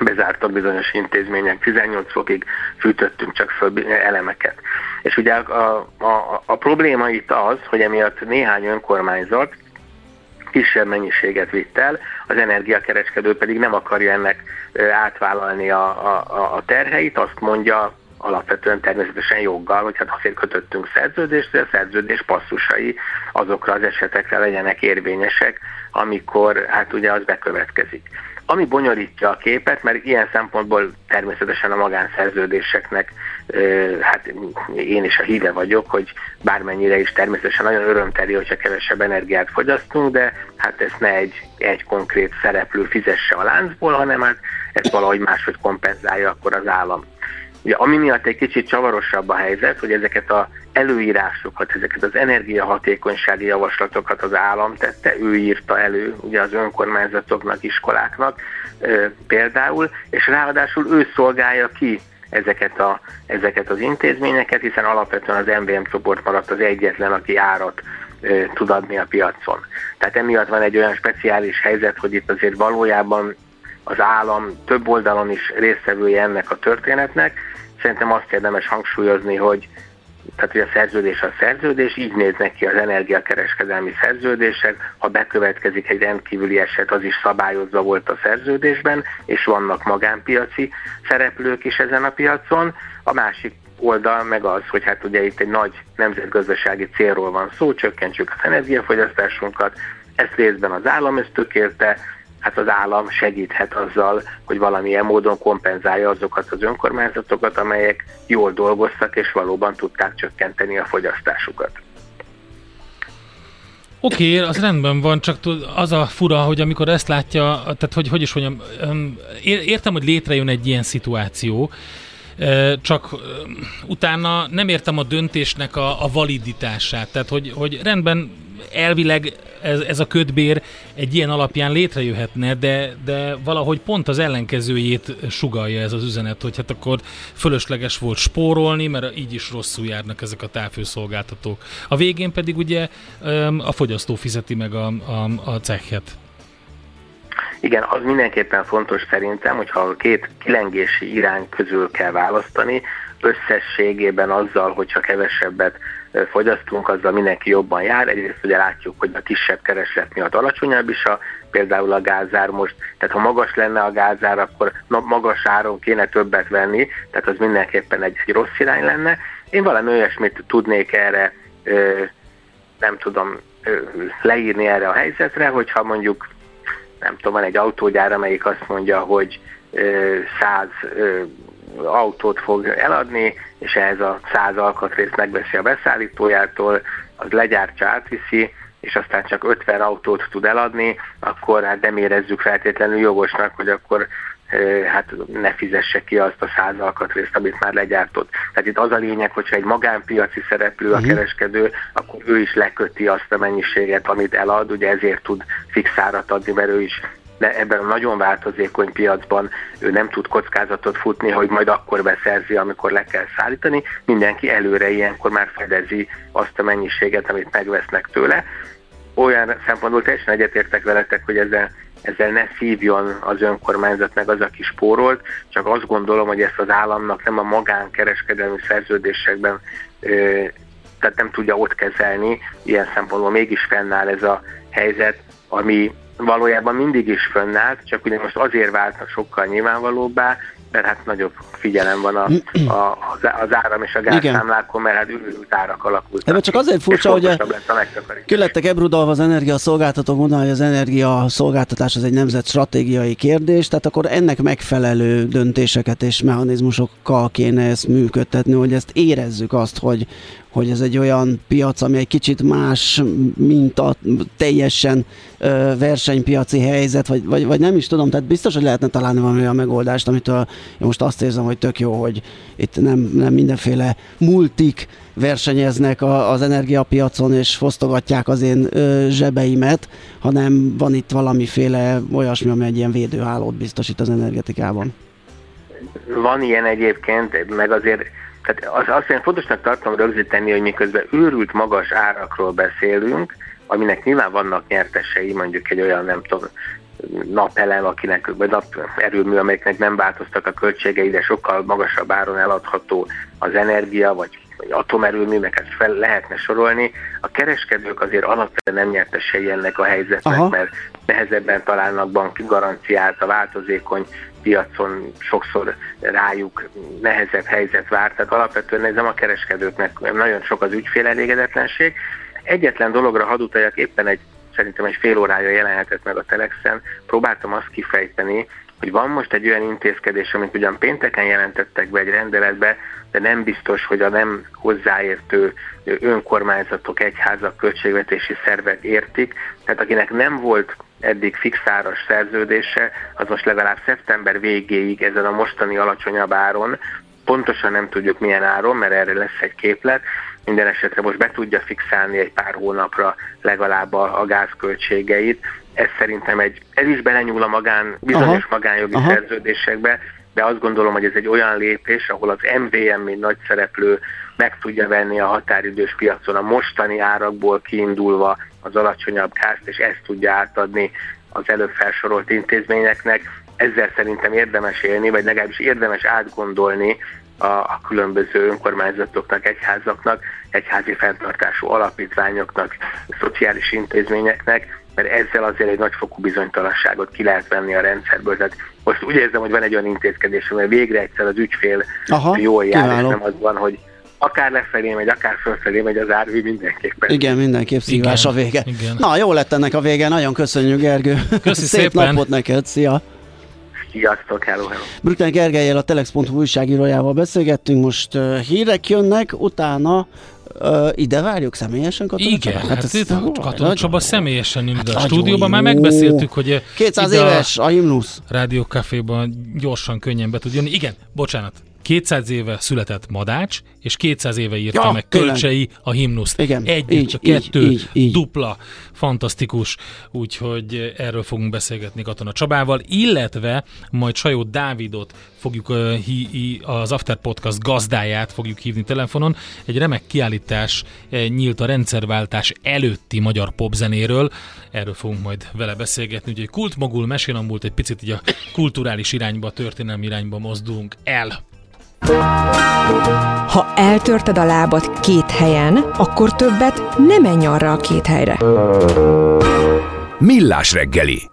Bezártak bizonyos intézmények, 18 fokig fűtöttünk csak föl elemeket. És ugye a, a, a, probléma itt az, hogy emiatt néhány önkormányzat kisebb mennyiséget vitt el, az energiakereskedő pedig nem akarja ennek átvállalni a, a, a terheit, azt mondja alapvetően természetesen joggal, hogy hát azért kötöttünk szerződést, hogy a szerződés passzusai azokra az esetekre legyenek érvényesek, amikor hát ugye az bekövetkezik. Ami bonyolítja a képet, mert ilyen szempontból természetesen a magánszerződéseknek, hát én is a híve vagyok, hogy bármennyire is természetesen nagyon örömteli, hogyha kevesebb energiát fogyasztunk, de hát ezt ne egy, egy konkrét szereplő fizesse a láncból, hanem hát ezt valahogy máshogy kompenzálja akkor az állam. Ugye, ami miatt egy kicsit csavarosabb a helyzet, hogy ezeket a előírásokat, ezeket az energiahatékonysági javaslatokat az állam tette, ő írta elő ugye az önkormányzatoknak, iskoláknak e, például, és ráadásul ő szolgálja ki ezeket, a, ezeket az intézményeket, hiszen alapvetően az MVM csoport maradt az egyetlen, aki árat e, tud adni a piacon. Tehát emiatt van egy olyan speciális helyzet, hogy itt azért valójában az állam több oldalon is résztvevője ennek a történetnek, szerintem azt érdemes hangsúlyozni, hogy tehát hogy a szerződés a szerződés, így néznek ki az energiakereskedelmi szerződések, ha bekövetkezik egy rendkívüli eset, az is szabályozva volt a szerződésben, és vannak magánpiaci szereplők is ezen a piacon. A másik oldal meg az, hogy hát ugye itt egy nagy nemzetgazdasági célról van szó, csökkentsük az energiafogyasztásunkat, ezt részben az állam ösztökélte, hát az állam segíthet azzal, hogy valamilyen módon kompenzálja azokat az önkormányzatokat, amelyek jól dolgoztak és valóban tudták csökkenteni a fogyasztásukat. Oké, okay, az rendben van, csak az a fura, hogy amikor ezt látja, tehát hogy, hogy is mondjam, értem, hogy létrejön egy ilyen szituáció, csak utána nem értem a döntésnek a, a validitását, tehát hogy, hogy rendben elvileg ez, ez a ködbér egy ilyen alapján létrejöhetne, de, de valahogy pont az ellenkezőjét sugalja ez az üzenet, hogy hát akkor fölösleges volt spórolni, mert így is rosszul járnak ezek a távfőszolgáltatók. A végén pedig ugye a fogyasztó fizeti meg a, a, a cechet. Igen, az mindenképpen fontos szerintem, hogyha a két kilengési irány közül kell választani, összességében azzal, hogyha kevesebbet fogyasztunk, azzal mindenki jobban jár. Egyrészt ugye látjuk, hogy a kisebb kereslet miatt alacsonyabb is a, például a gázár most, tehát ha magas lenne a gázár, akkor magas áron kéne többet venni, tehát az mindenképpen egy, egy rossz irány lenne. Én valami olyasmit tudnék erre, nem tudom, leírni erre a helyzetre, hogyha mondjuk, nem tudom, van egy autógyár, amelyik azt mondja, hogy 100 autót fog eladni, és ehhez a száz alkatrészt megveszi a beszállítójától, az legyártja, átviszi, és aztán csak 50 autót tud eladni, akkor hát nem érezzük feltétlenül jogosnak, hogy akkor hát ne fizesse ki azt a száz alkatrészt, amit már legyártott. Tehát itt az a lényeg, hogyha egy magánpiaci szereplő a mhm. kereskedő, akkor ő is leköti azt a mennyiséget, amit elad, ugye ezért tud fix árat adni, mert ő is de ebben a nagyon változékony piacban ő nem tud kockázatot futni, hogy majd akkor beszerzi, amikor le kell szállítani. Mindenki előre ilyenkor már fedezi azt a mennyiséget, amit megvesznek tőle. Olyan szempontból teljesen egyetértek veletek, hogy ezzel, ezzel ne szívjon az önkormányzat meg az, aki spórolt, csak azt gondolom, hogy ezt az államnak nem a magánkereskedelmi szerződésekben tehát nem tudja ott kezelni, ilyen szempontból mégis fennáll ez a helyzet, ami valójában mindig is fönnállt, csak ugye most azért váltnak sokkal nyilvánvalóbbá, mert hát nagyobb figyelem van a, a, az áram és a gázszámlákon, mert hát ürült árak alakultak. Ebben csak azért furcsa, hogy lettek ebrudalva az energiaszolgáltatók, mondaná, hogy az energiaszolgáltatás az egy nemzet stratégiai kérdés, tehát akkor ennek megfelelő döntéseket és mechanizmusokkal kéne ezt működtetni, hogy ezt érezzük azt, hogy, hogy ez egy olyan piac, ami egy kicsit más, mint a teljesen ö, versenypiaci helyzet, vagy, vagy, vagy nem is tudom, tehát biztos, hogy lehetne találni valami olyan megoldást, amitől én most azt érzem, hogy tök jó, hogy itt nem, nem mindenféle multik versenyeznek a, az energiapiacon, és fosztogatják az én ö, zsebeimet, hanem van itt valamiféle olyasmi, ami egy ilyen védőhálót biztosít az energetikában. Van ilyen egyébként, meg azért tehát az, azt én fontosnak tartom rögzíteni, hogy miközben őrült magas árakról beszélünk, aminek nyilván vannak nyertesei, mondjuk egy olyan, nem tudom, napelem, akinek, vagy naperőmű, amelyeknek nem változtak a költségei, de sokkal magasabb áron eladható az energia, vagy atomerőműveket fel lehetne sorolni. A kereskedők azért alapvetően nem nyertesei ennek a helyzetnek, Aha. mert nehezebben találnak banki garanciát, a változékony piacon sokszor rájuk nehezebb helyzet vár, tehát alapvetően ez nem a kereskedőknek, nagyon sok az ügyfél elégedetlenség. Egyetlen dologra hadd utaljak, éppen egy szerintem egy fél órája jelenhetett meg a Telexen, próbáltam azt kifejteni, hogy van most egy olyan intézkedés, amit ugyan pénteken jelentettek be egy rendeletbe, de nem biztos, hogy a nem hozzáértő önkormányzatok, egyházak, költségvetési szervek értik. Tehát akinek nem volt eddig fixáras szerződése, az most legalább szeptember végéig ezen a mostani alacsonyabb áron, pontosan nem tudjuk milyen áron, mert erre lesz egy képlet, minden esetre most be tudja fixálni egy pár hónapra legalább a, a gázköltségeit. Ez szerintem egy, ez is belenyúl a magán, bizonyos aha, magánjogi aha. szerződésekbe, de azt gondolom, hogy ez egy olyan lépés, ahol az MVM, mint nagy szereplő meg tudja venni a határidős piacon a mostani árakból kiindulva az alacsonyabb gázt, és ezt tudja átadni az előbb felsorolt intézményeknek. Ezzel szerintem érdemes élni, vagy legalábbis érdemes átgondolni a, a különböző önkormányzatoknak, egyházaknak, egyházi fenntartású alapítványoknak, szociális intézményeknek, mert ezzel azért egy nagyfokú bizonytalanságot ki lehet venni a rendszerből. Tehát most úgy érzem, hogy van egy olyan intézkedés, amely végre egyszer az ügyfél Aha, jól jár, és nem az van, hogy akár lefelé megy, akár fölfelé megy az árvi mindenképpen. Igen, mindenképp szívás igen, a vége. Igen. Na, jó lett ennek a vége, nagyon köszönjük Gergő. Köszi *laughs* Szép szépen. napot neked, szia! Sziasztok, hello, hello. Brüten Gergelyel, a Telex.hu újságírójával beszélgettünk, most uh, hírek jönnek, utána Uh, ide várjuk személyesen Katona Igen, Csaba? hát, hát ez, Katona Csaba személyesen ide hát a stúdióban. Már megbeszéltük, hogy 200 éves a, a himnusz. Rádiókaféban gyorsan, könnyen be tud jönni. Igen, bocsánat, 200 éve született Madács, és 200 éve írta ja, meg Kölcsei a himnuszt. Igen, Egy, így, a kettő, így, így, dupla, fantasztikus, úgyhogy erről fogunk beszélgetni Katona Csabával, illetve majd Sajó Dávidot fogjuk az After Podcast gazdáját fogjuk hívni telefonon. Egy remek kiállítás nyílt a rendszerváltás előtti magyar popzenéről, erről fogunk majd vele beszélgetni, úgyhogy kultmogul, mesélambult egy picit így a kulturális irányba, a történelmi irányba mozdulunk el. Ha eltörted a lábad két helyen, akkor többet nem menj arra a két helyre. Millás reggeli